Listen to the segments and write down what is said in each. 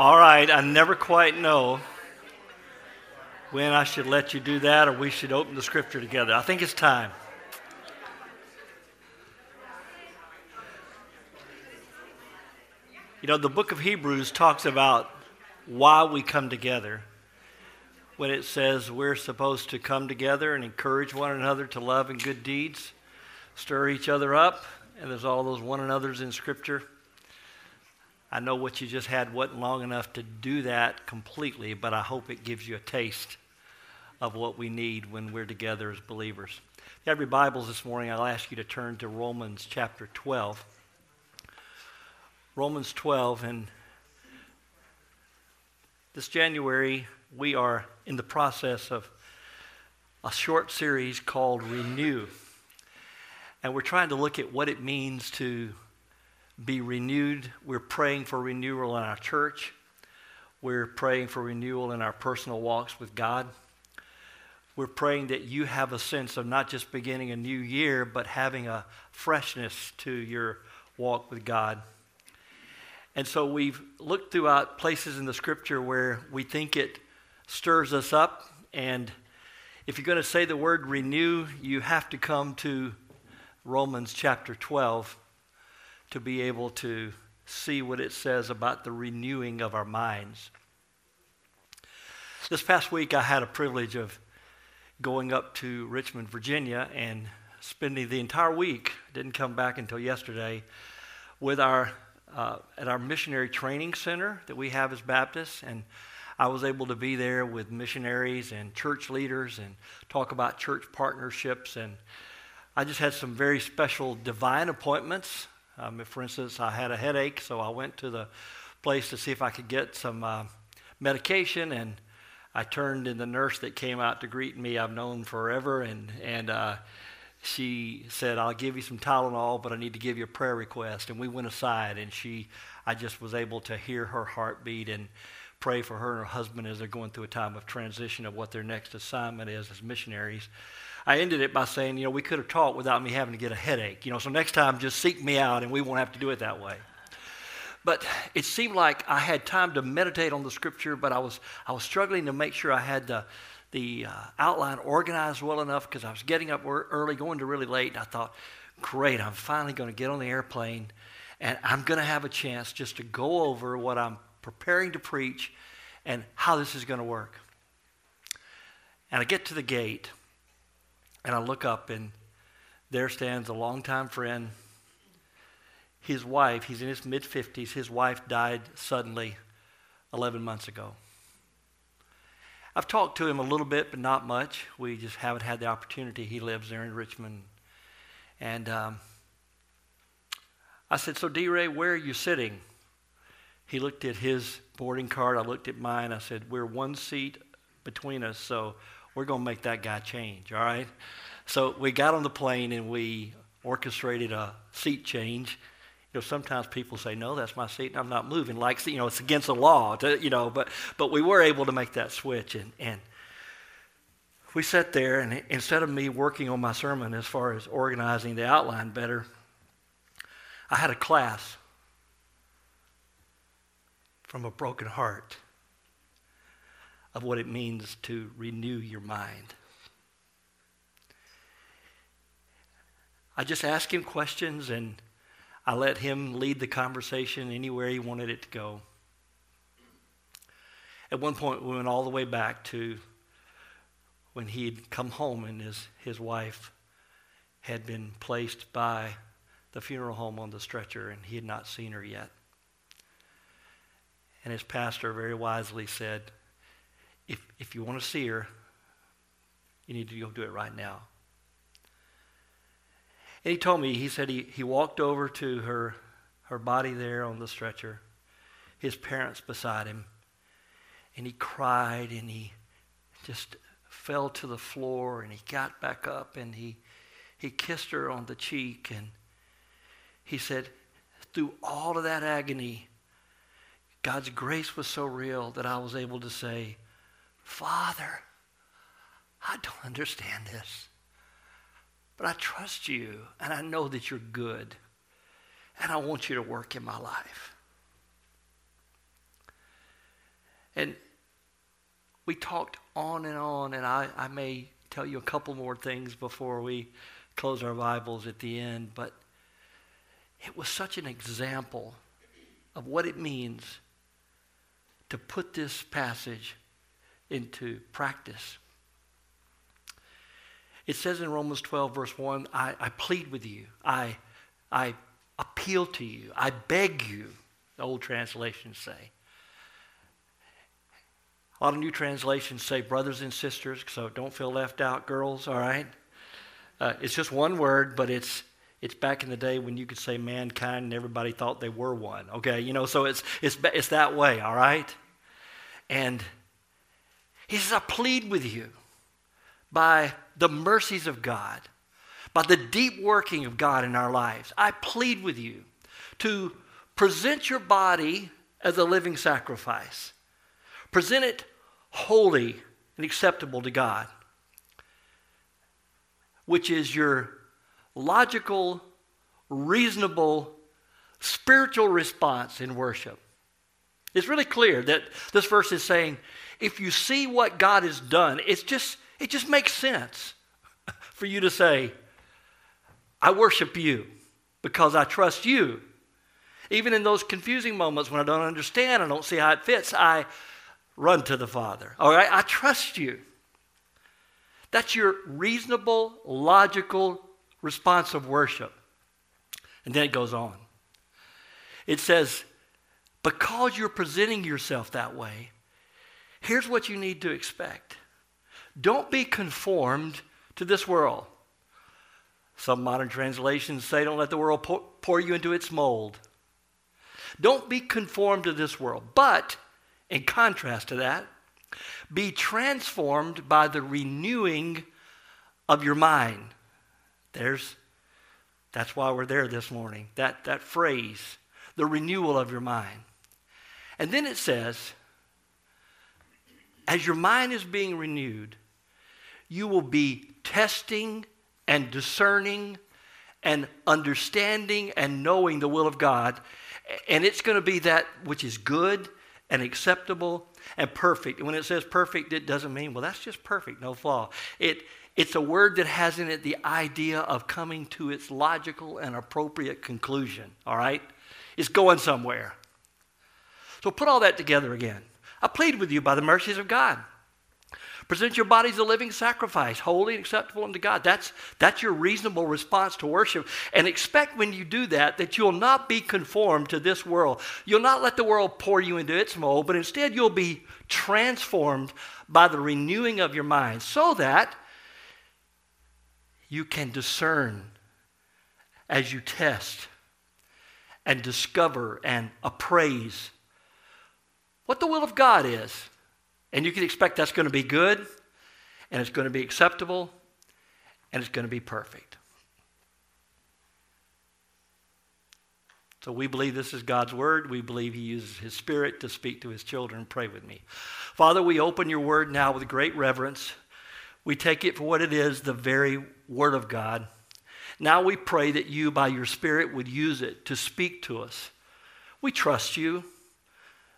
All right, I never quite know when I should let you do that or we should open the scripture together. I think it's time. You know, the book of Hebrews talks about why we come together. When it says we're supposed to come together and encourage one another to love and good deeds, stir each other up, and there's all those one another's in Scripture. I know what you just had wasn't long enough to do that completely, but I hope it gives you a taste of what we need when we're together as believers. If you have your Bibles this morning, I'll ask you to turn to Romans chapter 12. Romans 12, and this January, we are in the process of a short series called Renew. And we're trying to look at what it means to be renewed. We're praying for renewal in our church. We're praying for renewal in our personal walks with God. We're praying that you have a sense of not just beginning a new year, but having a freshness to your walk with God. And so we've looked throughout places in the scripture where we think it stirs us up. And if you're going to say the word renew, you have to come to Romans chapter 12 to be able to see what it says about the renewing of our minds. This past week, I had a privilege of going up to Richmond, Virginia, and spending the entire week, didn't come back until yesterday, with our, uh, at our missionary training center that we have as Baptists. And I was able to be there with missionaries and church leaders and talk about church partnerships. And I just had some very special divine appointments um, for instance, I had a headache, so I went to the place to see if I could get some uh, medication, and I turned in the nurse that came out to greet me. I've known forever, and and uh, she said, "I'll give you some Tylenol, but I need to give you a prayer request." And we went aside, and she, I just was able to hear her heartbeat and pray for her and her husband as they're going through a time of transition of what their next assignment is as missionaries. I ended it by saying, you know, we could have talked without me having to get a headache. You know, so next time just seek me out and we won't have to do it that way. But it seemed like I had time to meditate on the scripture, but I was, I was struggling to make sure I had the, the uh, outline organized well enough because I was getting up early, going to really late. And I thought, great, I'm finally going to get on the airplane and I'm going to have a chance just to go over what I'm preparing to preach and how this is going to work. And I get to the gate and I look up, and there stands a longtime friend. His wife, he's in his mid 50s, his wife died suddenly 11 months ago. I've talked to him a little bit, but not much. We just haven't had the opportunity. He lives there in Richmond. And um, I said, So, D. Ray, where are you sitting? He looked at his boarding card. I looked at mine. I said, We're one seat between us, so we're going to make that guy change, all right? So we got on the plane and we orchestrated a seat change. You know, sometimes people say, "No, that's my seat, and I'm not moving." Like, you know, it's against the law, to, you know. But but we were able to make that switch, and and we sat there, and instead of me working on my sermon as far as organizing the outline better, I had a class from a broken heart of what it means to renew your mind. I just asked him questions and I let him lead the conversation anywhere he wanted it to go. At one point, we went all the way back to when he'd come home and his, his wife had been placed by the funeral home on the stretcher and he had not seen her yet. And his pastor very wisely said, if, if you want to see her, you need to go do it right now. And he told me, he said he, he walked over to her, her body there on the stretcher, his parents beside him, and he cried and he just fell to the floor and he got back up and he, he kissed her on the cheek and he said, through all of that agony, God's grace was so real that I was able to say, Father, I don't understand this, but I trust you and I know that you're good and I want you to work in my life. And we talked on and on, and I, I may tell you a couple more things before we close our Bibles at the end, but it was such an example of what it means to put this passage into practice. It says in Romans 12, verse 1, I, I plead with you, I, I appeal to you, I beg you, the old translations say. A lot of new translations say brothers and sisters, so don't feel left out, girls, all right? Uh, it's just one word, but it's it's back in the day when you could say mankind and everybody thought they were one. Okay, you know, so it's it's it's that way, all right? And he says, I plead with you by the mercies of God, by the deep working of God in our lives. I plead with you to present your body as a living sacrifice. Present it holy and acceptable to God, which is your logical, reasonable, spiritual response in worship. It's really clear that this verse is saying if you see what God has done, it's just, it just makes sense for you to say, I worship you because I trust you. Even in those confusing moments when I don't understand, I don't see how it fits, I run to the Father. All right, I trust you. That's your reasonable, logical response of worship. And then it goes on. It says, because you're presenting yourself that way, here's what you need to expect. Don't be conformed to this world. Some modern translations say, don't let the world pour, you into its mold. Don't be conformed to this world, but in contrast to that, be transformed by the renewing of your mind. There's that's why we're there this morning. That that phrase, the renewal of your mind. And then it says, as your mind is being renewed, you will be testing and discerning and understanding and knowing the will of God. And it's going to be that which is good and acceptable and perfect. And when it says perfect, it doesn't mean, well, that's just perfect, no flaw. It, it's a word that has in it the idea of coming to its logical and appropriate conclusion, all right? It's going somewhere. So put all that together again. I plead with you by the mercies of God. Present your bodies a living sacrifice, holy and acceptable unto God. That's, that's your reasonable response to worship. And expect when you do that that you'll not be conformed to this world. You'll not let the world pour you into its mold, but instead you'll be transformed by the renewing of your mind so that you can discern as you test and discover and appraise what the will of God is. And you can expect that's going to be good, and it's going to be acceptable, and it's going to be perfect. So we believe this is God's word. We believe He uses His Spirit to speak to His children. Pray with me. Father, we open your word now with great reverence. We take it for what it is, the very word of God. Now we pray that you, by your Spirit, would use it to speak to us. We trust you.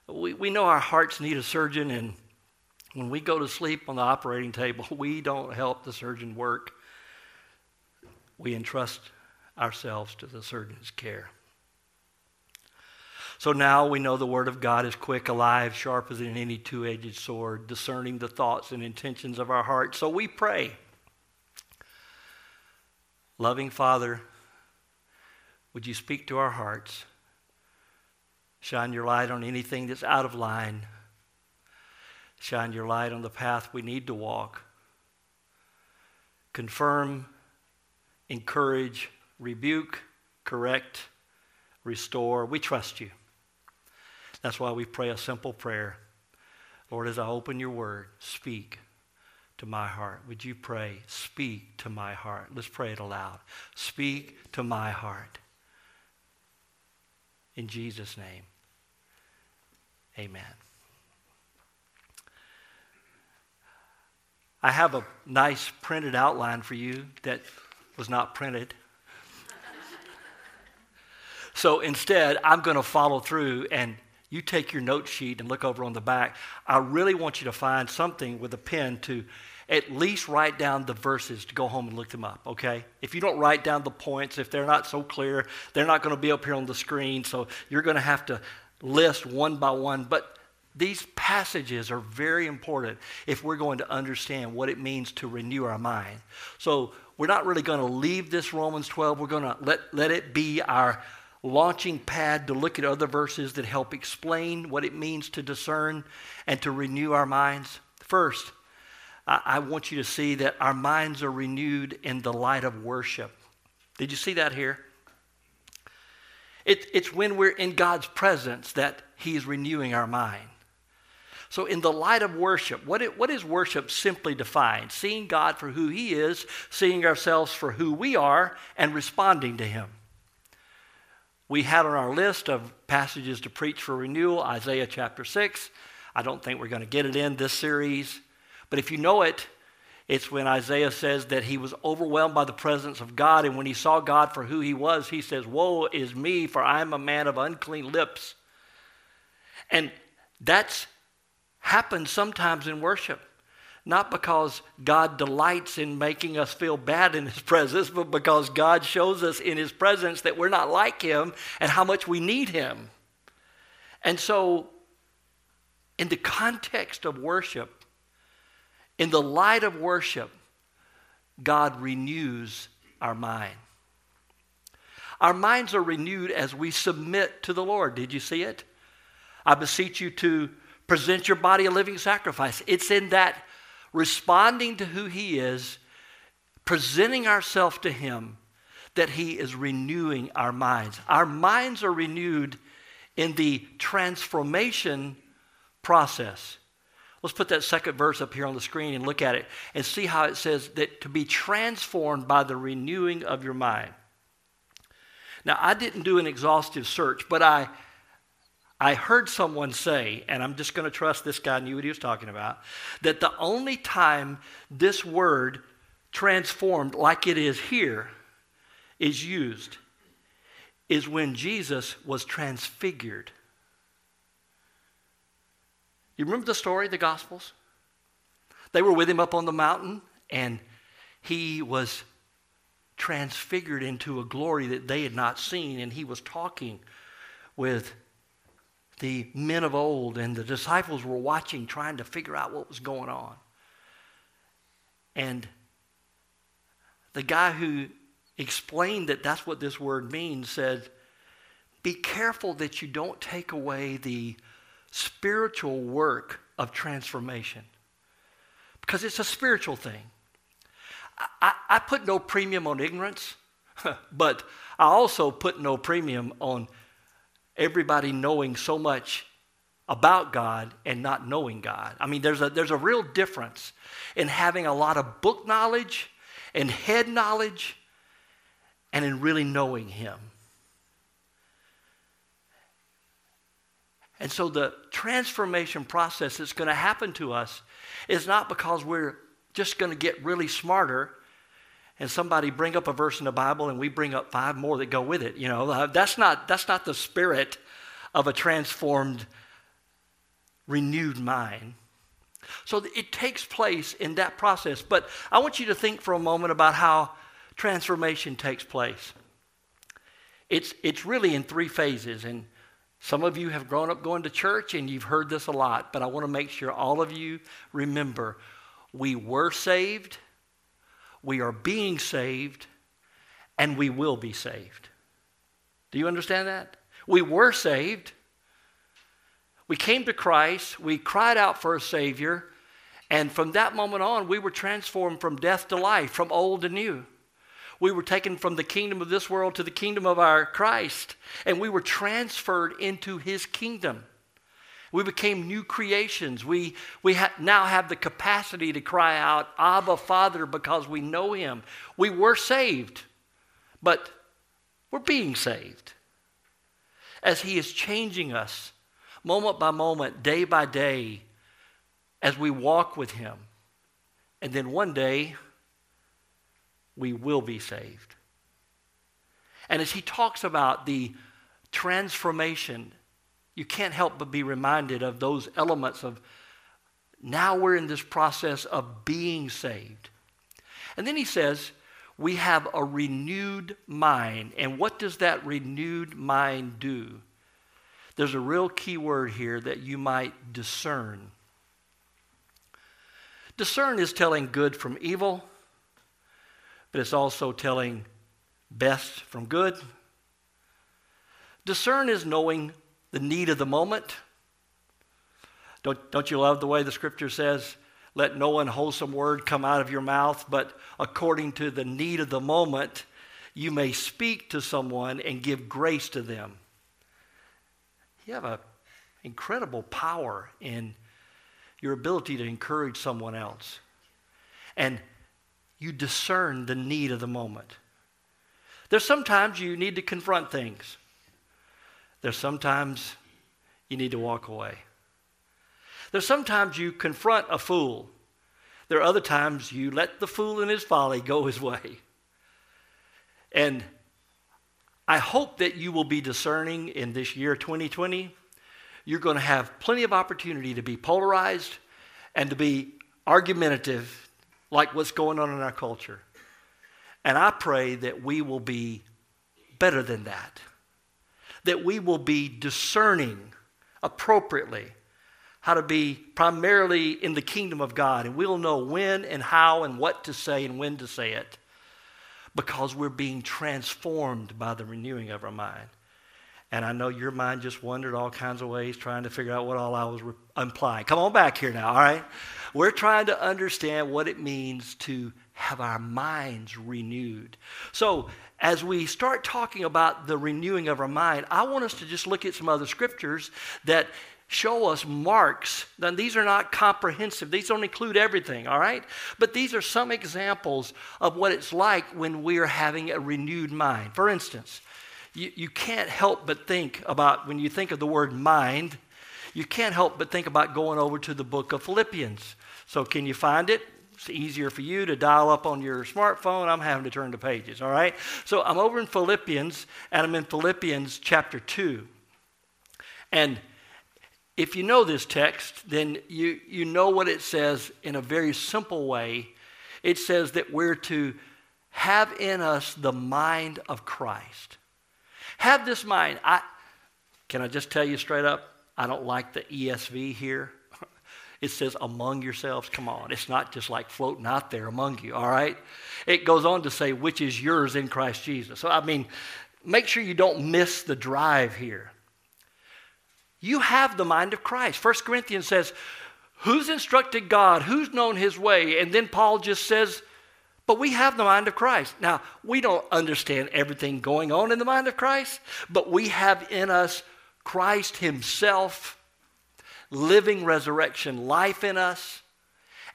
We, we know our hearts need a surgeon, and when we go to sleep on the operating table, we don't help the surgeon work. We entrust ourselves to the surgeon's care. So now we know the Word of God is quick, alive, sharper than any two edged sword, discerning the thoughts and intentions of our hearts. So we pray. Loving Father, would you speak to our hearts? Shine your light on anything that's out of line. Shine your light on the path we need to walk. Confirm, encourage, rebuke, correct, restore. We trust you. That's why we pray a simple prayer. Lord, as I open your word, speak to my heart. Would you pray, speak to my heart? Let's pray it aloud. Speak to my heart. In Jesus' name, amen. I have a nice printed outline for you that was not printed. so instead, I'm going to follow through, and you take your note sheet and look over on the back, I really want you to find something with a pen to at least write down the verses to go home and look them up, okay? If you don't write down the points, if they're not so clear, they're not going to be up here on the screen, so you're going to have to list one by one. But these passages are very important if we're going to understand what it means to renew our mind. So we're not really going to leave this Romans 12. We're going to let, let it be our launching pad to look at other verses that help explain what it means to discern and to renew our minds. First, I want you to see that our minds are renewed in the light of worship. Did you see that here? It, it's when we're in God's presence that He's renewing our mind. So, in the light of worship, what, it, what is worship simply defined? Seeing God for who He is, seeing ourselves for who we are, and responding to Him. We had on our list of passages to preach for renewal Isaiah chapter 6. I don't think we're going to get it in this series, but if you know it, it's when Isaiah says that he was overwhelmed by the presence of God, and when he saw God for who he was, he says, Woe is me, for I am a man of unclean lips. And that's happened sometimes in worship. Not because God delights in making us feel bad in His presence, but because God shows us in His presence that we're not like Him and how much we need Him. And so, in the context of worship, in the light of worship, God renews our mind. Our minds are renewed as we submit to the Lord. Did you see it? I beseech you to present your body a living sacrifice. It's in that responding to who He is, presenting ourselves to Him, that He is renewing our minds. Our minds are renewed in the transformation process. Let's put that second verse up here on the screen and look at it and see how it says that to be transformed by the renewing of your mind. Now, I didn't do an exhaustive search, but I I heard someone say, and I'm just going to trust this guy knew what he was talking about, that the only time this word transformed like it is here is used is when Jesus was transfigured. You remember the story, the Gospels? They were with him up on the mountain, and he was transfigured into a glory that they had not seen, and he was talking with the men of old, and the disciples were watching, trying to figure out what was going on. And the guy who explained that that's what this word means said, Be careful that you don't take away the spiritual work of transformation because it's a spiritual thing. I, I, put no premium on ignorance, but I also put no premium on everybody knowing so much about God and not knowing God. I mean, there's a, there's a real difference in having a lot of book knowledge and head knowledge and in really knowing Him. And so the transformation process that's going to happen to us is not because we're just going to get really smarter and somebody bring up a verse in the Bible and we bring up five more that go with it. You know, uh, that's not, that's not the spirit of a transformed, renewed mind. So it takes place in that process. But I want you to think for a moment about how transformation takes place. It's, it's really in three phases. And some of you have grown up going to church and you've heard this a lot, but I want to make sure all of you remember we were saved we are being saved, and we will be saved. Do you understand that? We were saved. We came to Christ. We cried out for a Savior. And from that moment on, we were transformed from death to life, from old to new. We were taken from the kingdom of this world to the kingdom of our Christ, and we were transferred into His kingdom. We became new creations. We, we ha- now have the capacity to cry out, Abba, Father, because we know Him. We were saved, but we're being saved. As He is changing us moment by moment, day by day, as we walk with Him. And then one day, we will be saved. And as He talks about the transformation you can't help but be reminded of those elements of now we're in this process of being saved. And then he says, we have a renewed mind. And what does that renewed mind do? There's a real key word here that you might discern. Discern is telling good from evil, but it's also telling best from good. Discern is knowing the need of the moment. Don't, don't you love the way the scripture says, let no unwholesome word come out of your mouth, but according to the need of the moment, you may speak to someone and give grace to them. You have an incredible power in your ability to encourage someone else. And you discern the need of the moment. There's sometimes you need to confront things. There's sometimes you need to walk away. There's sometimes you confront a fool. There are other times you let the fool in his folly go his way. And I hope that you will be discerning in this year 2020. You're going to have plenty of opportunity to be polarized and to be argumentative, like what's going on in our culture. And I pray that we will be better than that, that we will be discerning appropriately how to be primarily in the kingdom of God, and we'll know when and how and what to say and when to say it because we're being transformed by the renewing of our mind. And I know your mind just wandered all kinds of ways trying to figure out what all I was re- implying. Come on back here now, all right? We're trying to understand what it means to have our minds renewed. So, as we start talking about the renewing of our mind, I want us to just look at some other scriptures that show us marks. Now, these are not comprehensive, these don't include everything, all right? But these are some examples of what it's like when we are having a renewed mind. For instance, you, you can't help but think about, when you think of the word mind, you can't help but think about going over to the book of Philippians. So, can you find it? It's easier for you to dial up on your smartphone. I'm having to turn the pages, all right? So, I'm over in Philippians, and I'm in Philippians chapter 2. And if you know this text, then you, you know what it says in a very simple way. It says that we're to have in us the mind of Christ. Have this mind. I, can I just tell you straight up? I don't like the ESV here. It says among yourselves. Come on. It's not just like floating out there among you, all right? It goes on to say, which is yours in Christ Jesus. So, I mean, make sure you don't miss the drive here. You have the mind of Christ. First Corinthians says, Who's instructed God? Who's known his way? And then Paul just says, But we have the mind of Christ. Now, we don't understand everything going on in the mind of Christ, but we have in us Christ himself, living resurrection life in us.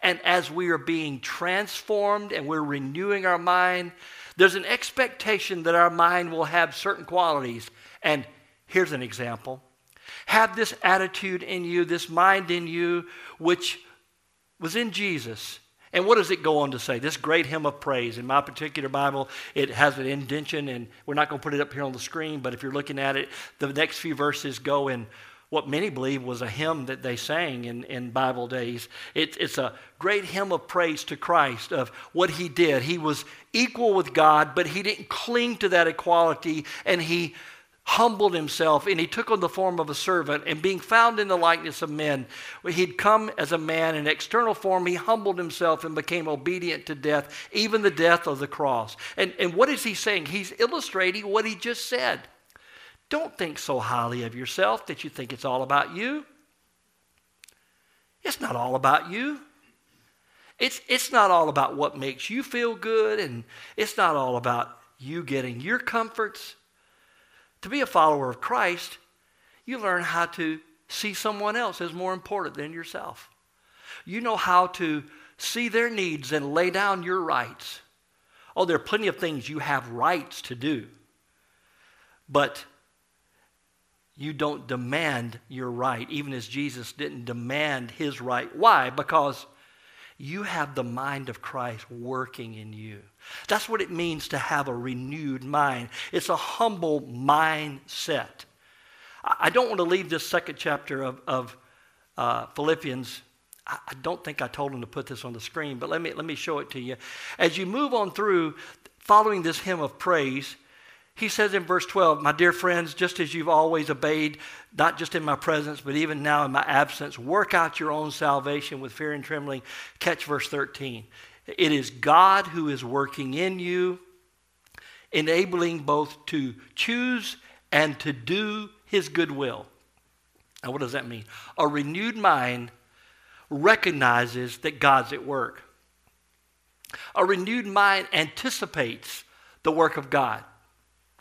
And as we are being transformed and we're renewing our mind, there's an expectation that our mind will have certain qualities. And here's an example have this attitude in you, this mind in you, which was in Jesus. And what does it go on to say? This great hymn of praise. In my particular Bible, it has an indentation, and we're not going to put it up here on the screen, but if you're looking at it, the next few verses go in what many believe was a hymn that they sang in, in Bible days. It, it's a great hymn of praise to Christ of what he did. He was equal with God, but he didn't cling to that equality, and he humbled himself and he took on the form of a servant and being found in the likeness of men he'd come as a man in external form he humbled himself and became obedient to death even the death of the cross. And, and what is he saying? He's illustrating what he just said. Don't think so highly of yourself that you think it's all about you. It's not all about you. It's, it's not all about what makes you feel good and it's not all about you getting your comforts to be a follower of Christ, you learn how to see someone else as more important than yourself. You know how to see their needs and lay down your rights. Oh, there are plenty of things you have rights to do, but you don't demand your right, even as Jesus didn't demand his right. Why? Because you have the mind of Christ working in you. That's what it means to have a renewed mind. It's a humble mindset. I don't want to leave this second chapter of, of uh, Philippians. I, don't think I told him to put this on the screen, but let me, let me show it to you. As you move on through, following this hymn of praise, he says in verse 12, My dear friends, just as you've always obeyed, not just in my presence, but even now in my absence, work out your own salvation with fear and trembling. Catch verse 13. It is God who is working in you, enabling both to choose and to do his good will. Now, what does that mean? A renewed mind recognizes that God's at work. A renewed mind anticipates the work of God.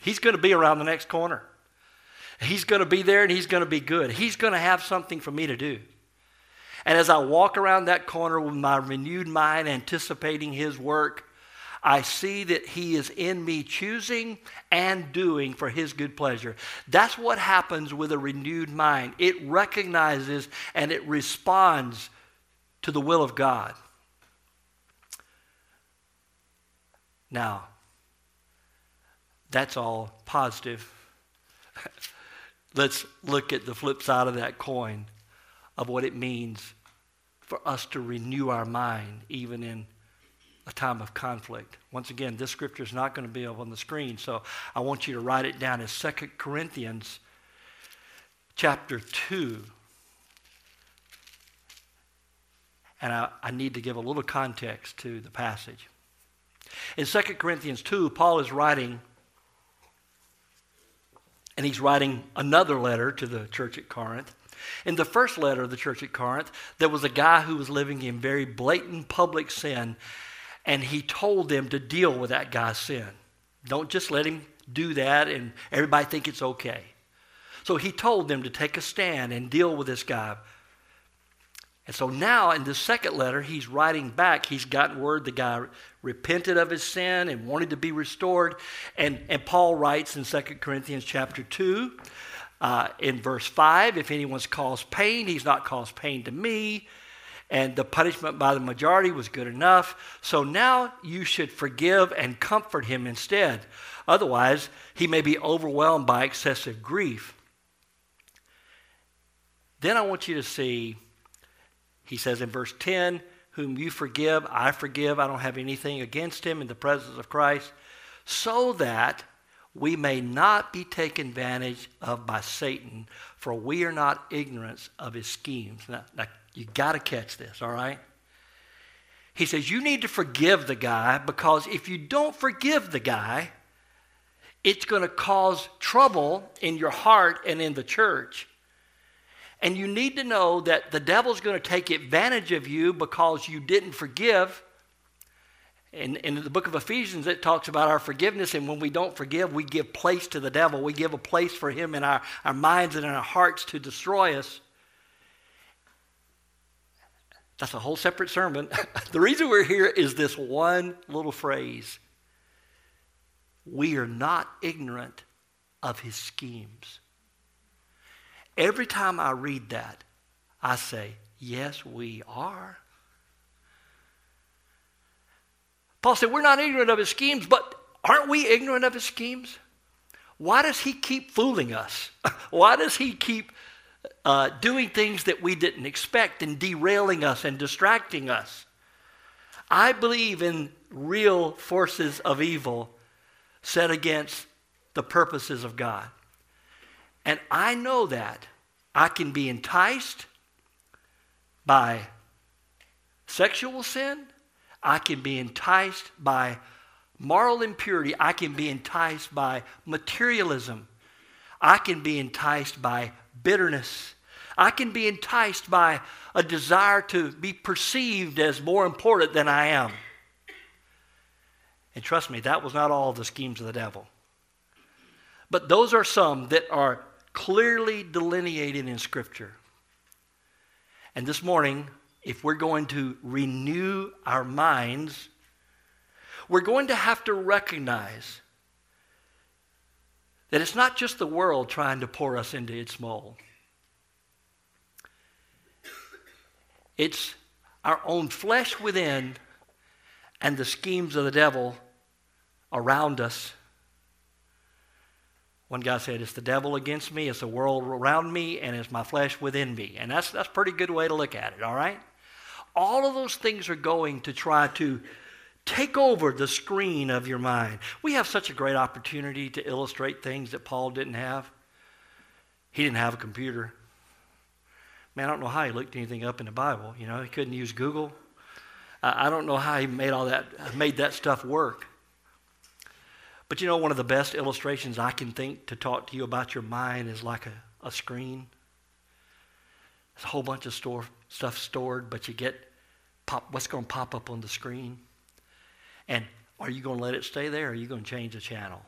He's going to be around the next corner. He's going to be there and he's going to be good. He's going to have something for me to do. And as I walk around that corner with my renewed mind anticipating his work, I see that he is in me choosing and doing for his good pleasure. That's what happens with a renewed mind. It recognizes and it responds to the will of God. Now, that's all positive. Let's look at the flip side of that coin of what it means for us to renew our mind even in a time of conflict. Once again, this scripture is not going to be up on the screen, so I want you to write it down as 2 Corinthians chapter 2. And I, I need to give a little context to the passage. In 2 Corinthians 2, Paul is writing and he's writing another letter to the church at Corinth. In the first letter of the church at Corinth, there was a guy who was living in very blatant public sin, and he told them to deal with that guy's sin. Don't just let him do that and everybody think it's okay. So he told them to take a stand and deal with this guy and so now in the second letter, he's writing back. He's gotten word the guy repented of his sin and wanted to be restored. And, and Paul writes in 2 Corinthians chapter 2, uh, in verse 5, if anyone's caused pain, he's not caused pain to me. And the punishment by the majority was good enough. So now you should forgive and comfort him instead. Otherwise, he may be overwhelmed by excessive grief. Then I want you to see he says in verse 10, Whom you forgive, I forgive. I don't have anything against him in the presence of Christ, so that we may not be taken advantage of by Satan, for we are not ignorant of his schemes. Now, now you got to catch this, all right? He says, You need to forgive the guy because if you don't forgive the guy, it's going to cause trouble in your heart and in the church. And you need to know that the devil's going to take advantage of you because you didn't forgive. In, in the book of Ephesians, it talks about our forgiveness, and when we don't forgive, we give place to the devil. We give a place for him in our, our minds and in our hearts to destroy us. That's a whole separate sermon. the reason we're here is this one little phrase We are not ignorant of his schemes. Every time I read that, I say, Yes, we are. Paul said, We're not ignorant of his schemes, but aren't we ignorant of his schemes? Why does he keep fooling us? Why does he keep uh, doing things that we didn't expect and derailing us and distracting us? I believe in real forces of evil set against the purposes of God. And I know that I can be enticed by sexual sin. I can be enticed by moral impurity. I can be enticed by materialism. I can be enticed by bitterness. I can be enticed by a desire to be perceived as more important than I am. And trust me, that was not all the schemes of the devil. But those are some that are clearly delineated in Scripture. And this morning, if we're going to renew our minds, we're going to have to recognize that it's not just the world trying to pour us into its mold. It's our own flesh within and the schemes of the devil around us One guy said, It's the devil against me, it's the world around me, and it's my flesh within me. And that's, that's a pretty good way to look at it, all right? All of those things are going to try to take over the screen of your mind. We have such a great opportunity to illustrate things that Paul didn't have. He didn't have a computer. Man, I don't know how he looked anything up in the Bible. You know, he couldn't use Google. I don't know how he made all that, made that stuff work. But you know, one of the best illustrations I can think to talk to you about your mind is like a, a screen. There's a whole bunch of store, stuff stored, but you get pop, what's going to pop up on the screen. And are you going to let it stay there or are you going to change the channel?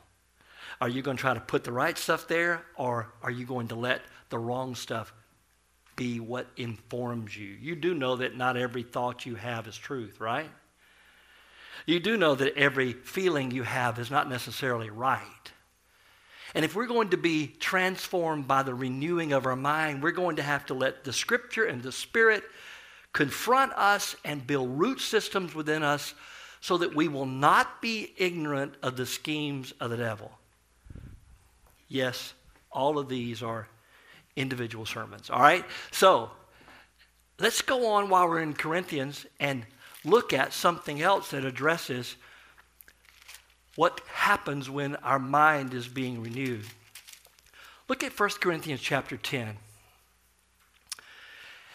Are you going to try to put the right stuff there or are you going to let the wrong stuff be what informs you? You do know that not every thought you have is truth, right? You do know that every feeling you have is not necessarily right. And if we're going to be transformed by the renewing of our mind, we're going to have to let the Scripture and the Spirit confront us and build root systems within us so that we will not be ignorant of the schemes of the devil. Yes, all of these are individual sermons. All right? So let's go on while we're in Corinthians and look at something else that addresses what happens when our mind is being renewed. Look at 1 Corinthians chapter 10.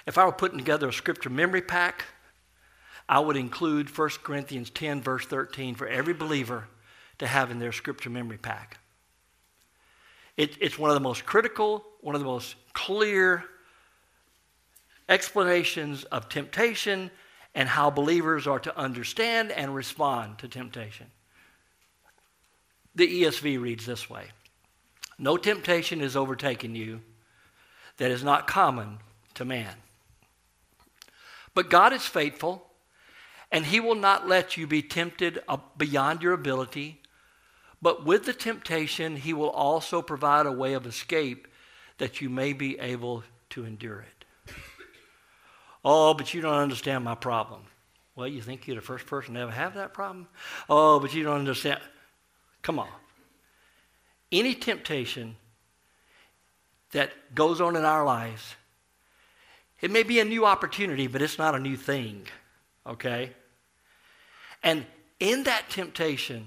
If I were putting together a scripture memory pack, I would include 1 Corinthians 10, verse 13, for every believer to have in their scripture memory pack. It, it's one of the most critical, one of the most clear explanations of temptation and how believers are to understand and respond to temptation. The ESV reads this way No temptation is overtaken you that is not common to man. But God is faithful, and He will not let you be tempted beyond your ability. But with the temptation, He will also provide a way of escape that you may be able to endure it. Oh, but you don't understand my problem. Well, you think you're the first person to ever have that problem? Oh, but you don't understand. Come on. Any temptation that goes on in our lives, it may be a new opportunity, but it's not a new thing, okay? And in that temptation,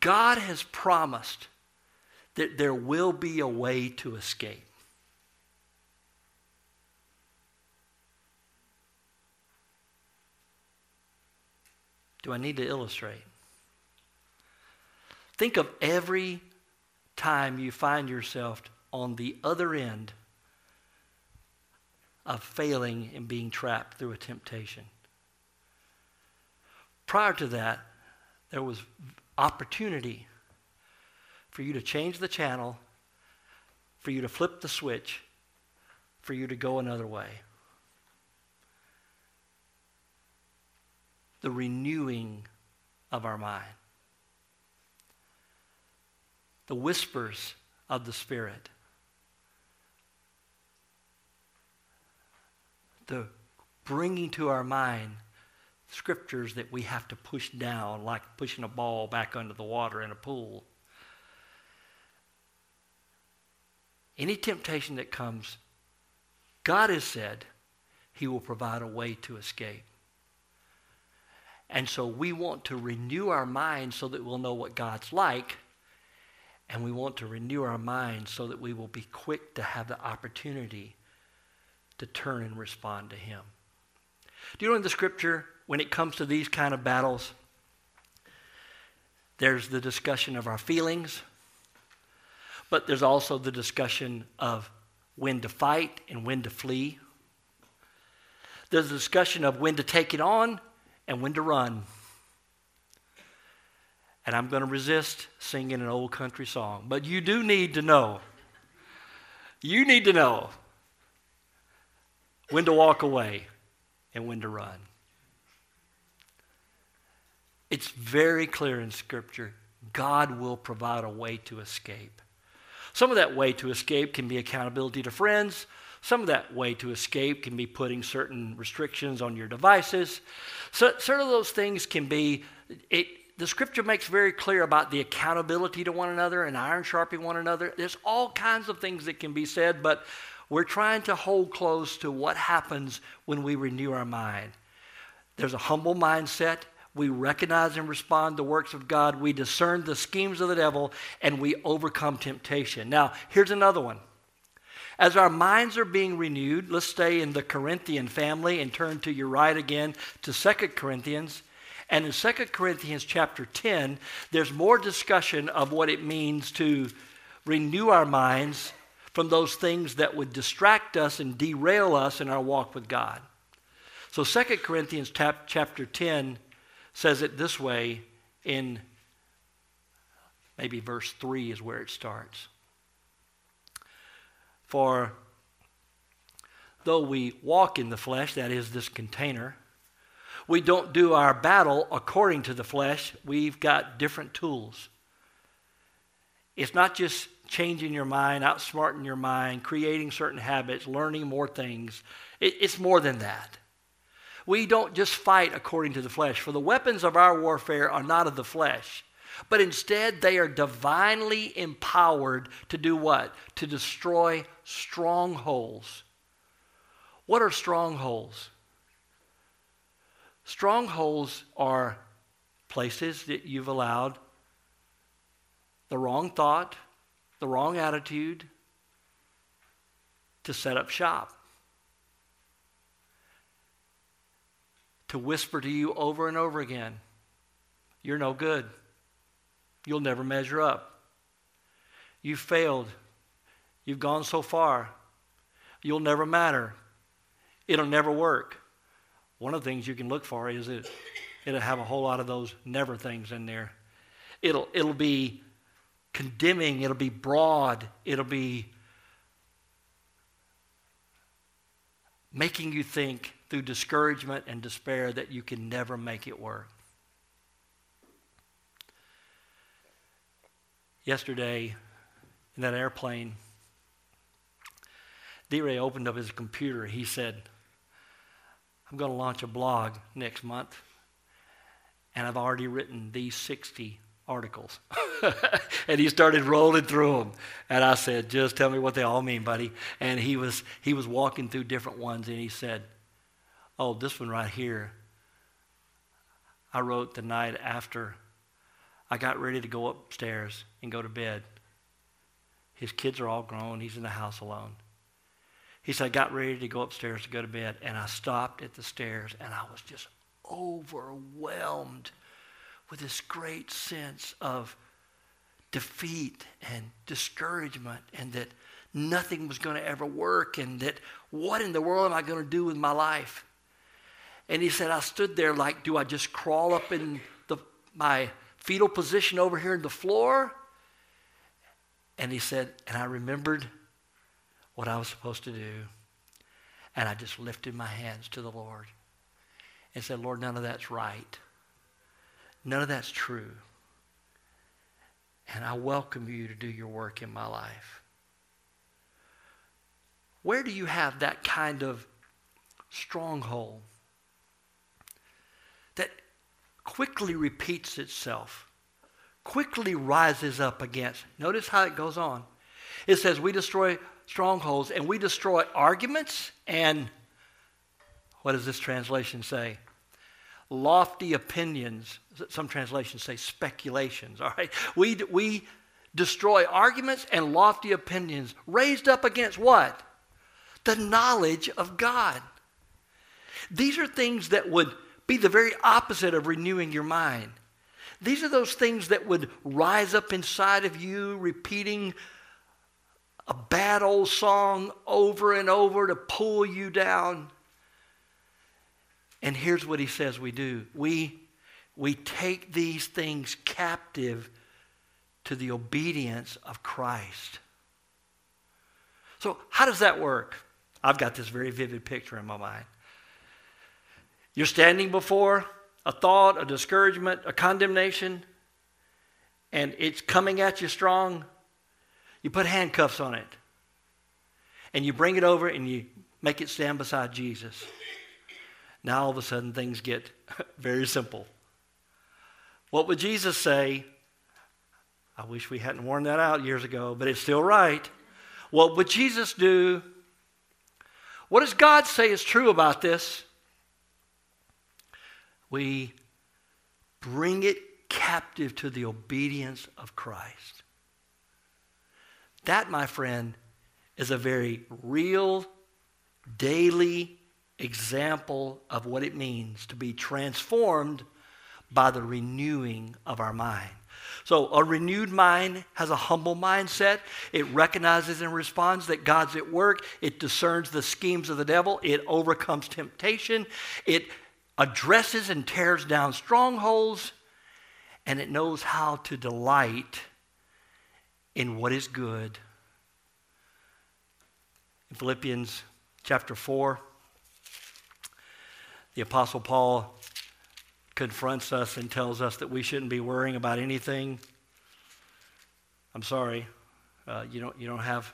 God has promised that there will be a way to escape. Do I need to illustrate? Think of every time you find yourself on the other end of failing and being trapped through a temptation. Prior to that, there was opportunity for you to change the channel, for you to flip the switch, for you to go another way. The renewing of our mind. The whispers of the Spirit. The bringing to our mind scriptures that we have to push down, like pushing a ball back under the water in a pool. Any temptation that comes, God has said He will provide a way to escape. And so we want to renew our minds so that we'll know what God's like. And we want to renew our minds so that we will be quick to have the opportunity to turn and respond to Him. Do you know in the scripture, when it comes to these kind of battles, there's the discussion of our feelings, but there's also the discussion of when to fight and when to flee. There's a discussion of when to take it on and when to run. And I'm going to resist singing an old country song. But you do need to know. You need to know when to walk away and when to run. It's very clear in Scripture God will provide a way to escape. Some of that way to escape can be accountability to friends. Some of that way to escape can be putting certain restrictions on your devices. So, certain of those things can be, it, the scripture makes very clear about the accountability to one another and iron sharpening one another. There's all kinds of things that can be said, but we're trying to hold close to what happens when we renew our mind. There's a humble mindset. We recognize and respond the works of God. We discern the schemes of the devil, and we overcome temptation. Now, here's another one. As our minds are being renewed, let's stay in the Corinthian family and turn to your right again to Second Corinthians. And in Second Corinthians chapter 10, there's more discussion of what it means to renew our minds from those things that would distract us and derail us in our walk with God. So 2 Corinthians tap, chapter 10 says it this way in maybe verse 3 is where it starts. For though we walk in the flesh, that is this container, we don't do our battle according to the flesh. We've got different tools. It's not just changing your mind, outsmarting your mind, creating certain habits, learning more things. It, it's more than that. We don't just fight according to the flesh, for the weapons of our warfare are not of the flesh, but instead they are divinely empowered to do what? To destroy strongholds. What are strongholds? Strongholds are places that you've allowed the wrong thought, the wrong attitude to set up shop. To whisper to you over and over again, you're no good. You'll never measure up. You've failed. You've gone so far. You'll never matter. It'll never work. One of the things you can look for is it, it'll have a whole lot of those never things in there. It'll, it'll be condemning, it'll be broad, it'll be making you think through discouragement and despair that you can never make it work. Yesterday, in that airplane, D Ray opened up his computer. He said, I'm going to launch a blog next month, and I've already written these 60 articles. and he started rolling through them. And I said, just tell me what they all mean, buddy. And he was, he was walking through different ones, and he said, oh, this one right here, I wrote the night after I got ready to go upstairs and go to bed. His kids are all grown. He's in the house alone. He said, I got ready to go upstairs to go to bed, and I stopped at the stairs, and I was just overwhelmed with this great sense of defeat and discouragement, and that nothing was going to ever work, and that what in the world am I going to do with my life? And he said, I stood there like, do I just crawl up in the, my fetal position over here in the floor? And he said, and I remembered what I was supposed to do. And I just lifted my hands to the Lord and said, Lord, none of that's right. None of that's true. And I welcome you to do your work in my life. Where do you have that kind of stronghold quickly repeats itself, quickly rises up against? Notice how it goes on. It says, We destroy strongholds and we destroy arguments and what does this translation say? Lofty opinions. Some translations say speculations, all right? We, we destroy arguments and lofty opinions raised up against what? The knowledge of God. These are things that would be the very opposite of renewing your mind. These are those things that would rise up inside of you, repeating a bad old song over and over to pull you down. And here's what he says we do we, we take these things captive to the obedience of Christ. So, how does that work? I've got this very vivid picture in my mind. You're standing before a thought, a discouragement, a condemnation, and it's coming at you strong. You put handcuffs on it. And you bring it over and you make it stand beside Jesus. Now all of a sudden things get very simple. What would Jesus say? I wish we hadn't worn that out years ago, but it's still right. What would Jesus do? What does God say is true about this? We bring it captive to the obedience of Christ. That, my friend, is a very real, daily example of what it means to be transformed by the renewing of our mind. So, a renewed mind has a humble mindset. It recognizes and responds that God's at work. It discerns the schemes of the devil. It overcomes temptation. It addresses and tears down strongholds. And it knows how to delight in what is good. In Philippians chapter 4, the Apostle Paul confronts us and tells us that we shouldn't be worrying about anything. I'm sorry, uh, you, don't, you don't have,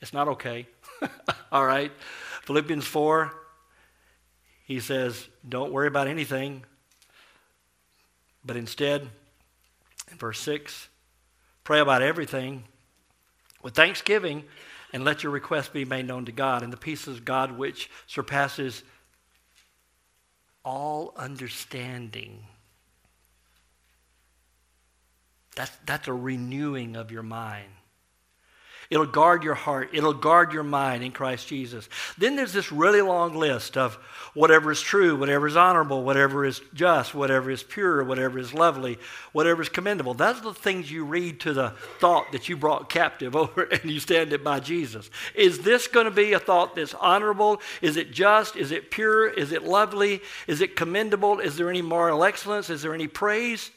it's not okay. All right? Philippians 4, he says, don't worry about anything, but instead, in verse 6, pray about everything with thanksgiving and let your request be made known to God. And the peace of God, which surpasses all understanding. That's, that's a renewing of your mind. It'll guard your heart. It'll guard your mind in Christ Jesus. Then there's this really long list of whatever is true, whatever is honorable, whatever is just, whatever is pure, whatever is lovely, whatever is commendable. Are the things you read to the thought that you brought captive over and you stand it by Jesus. Is this going to be a thought that's honorable? Is it just? Is it pure? Is it lovely? Is it commendable? Is there any moral excellence? Is there any praise?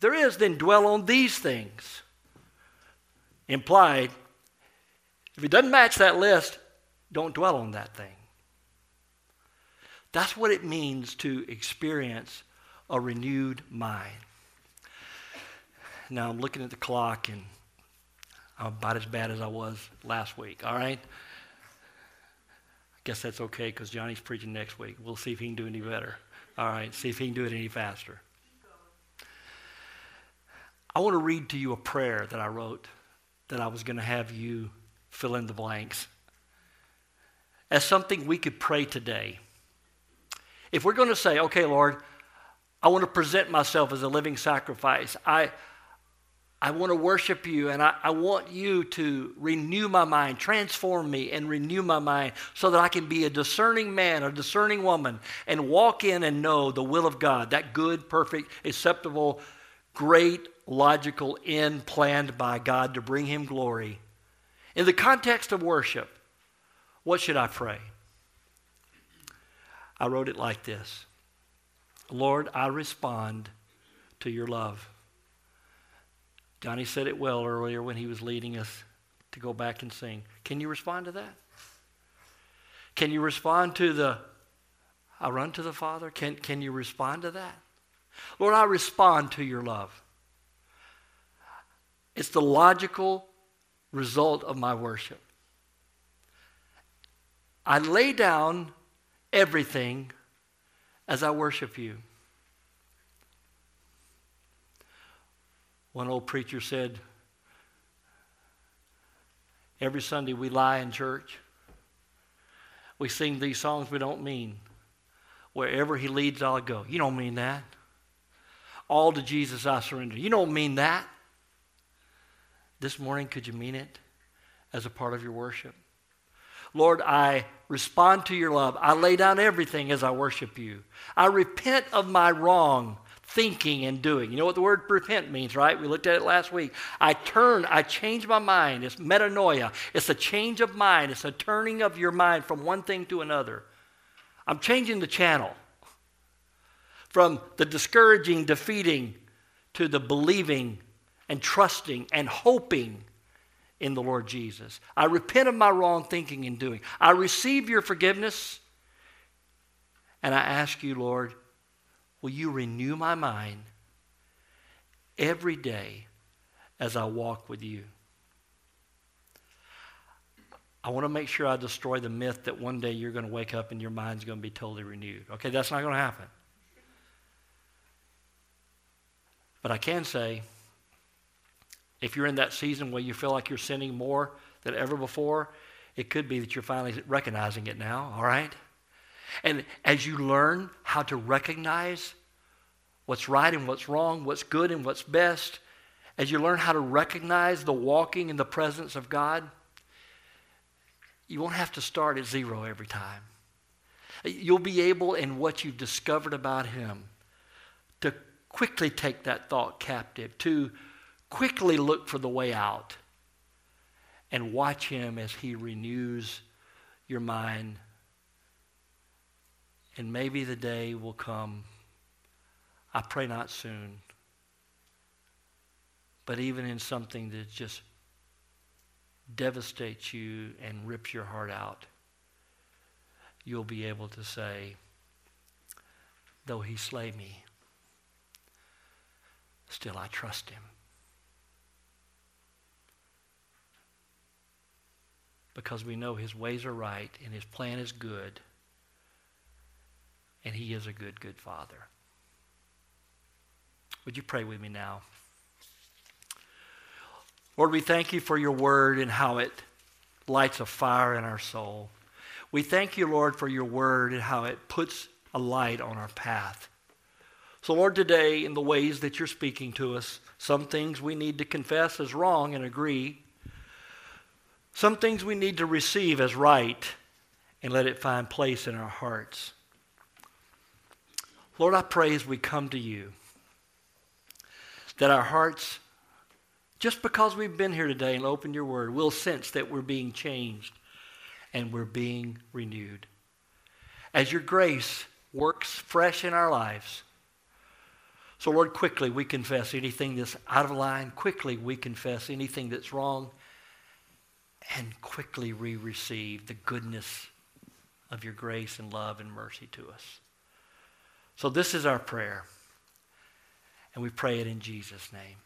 There is, then dwell on these things implied, if it doesn't match that list, don't dwell on that thing. That's what it means to experience a renewed mind. Now I'm looking at the clock and I'm about as bad as I was last week, all right? I guess that's okay because Johnny's preaching next week. We'll see if he can do any better. All right, see if he can do it any faster. I want to read to you a prayer that I wrote that I was going to have you fill in the blanks. As something we could pray today. If we're going to say, okay, Lord, I want to present myself as a living sacrifice, I, I want to worship you and I, I want you to renew my mind, transform me and renew my mind so that I can be a discerning man, a discerning woman, and walk in and know the will of God, that good, perfect, acceptable, great, logical end planned by God to bring Him glory. In the context of worship, what should I pray? I wrote it like this Lord, I respond to your love. Johnny said it well earlier when he was leading us to go back and sing. Can you respond to that? Can you respond to the, I run to the Father? Can, can you respond to that? Lord, I respond to your love. It's the logical result of my worship. I lay down everything as I worship you. One old preacher said, Every Sunday we lie in church. We sing these songs we don't mean. Wherever he leads, I'll go. You don't mean that. All to Jesus I surrender. You don't mean that. This morning, could you mean it as a part of your worship? Lord, I respond to your love. I lay down everything as I worship you. I repent of my wrong thinking and doing. You know what the word repent means, right? We looked at it last week. I turn, I change my mind. It's metanoia. It's a change of mind. It's a turning of your mind from one thing to another. I'm changing the channel from the discouraging, defeating to the believing, and trusting and hoping in the Lord Jesus. I repent of my wrong thinking and doing. I receive your forgiveness. And I ask you, Lord, will you renew my mind every day as I walk with you? I want to make sure I destroy the myth that one day you're going to wake up and your mind's going to be totally renewed. Okay, that's not going to happen. But I can say, if you're in that season where you feel like you're sinning more than ever before, it could be that you're finally recognizing it now, all right? And as you learn how to recognize what's right and what's wrong, what's good and what's best, as you learn how to recognize the walking in the presence of God, you won't have to start at zero every time. You'll be able, in what you've discovered about Him, quickly take that thought captive, to quickly look for the way out, and watch Him as He renews your mind. And maybe the day will come, I pray not soon, but even in something that just devastates you and rips your heart out you'll be able to say, though he slay me, still I trust him. Because we know his ways are right and his plan is good, and he is a good, good father. Would you pray with me now? Lord, we thank you for your word and how it lights a fire in our soul. We thank you, Lord, for your word and how it puts a light on our path. So, Lord, today, in the ways that you're speaking to us, some things we need to confess as wrong and agree. Some things we need to receive as right and let it find place in our hearts. Lord, I pray as we come to you that our hearts, just because we've been here today and opened your word, will sense that we're being changed and we're being renewed. As your grace works fresh in our lives, so Lord, quickly we confess anything that's out of line. Quickly we confess anything that's wrong. And quickly we receive the goodness of your grace and love and mercy to us. So this is our prayer. And we pray it in Jesus' name.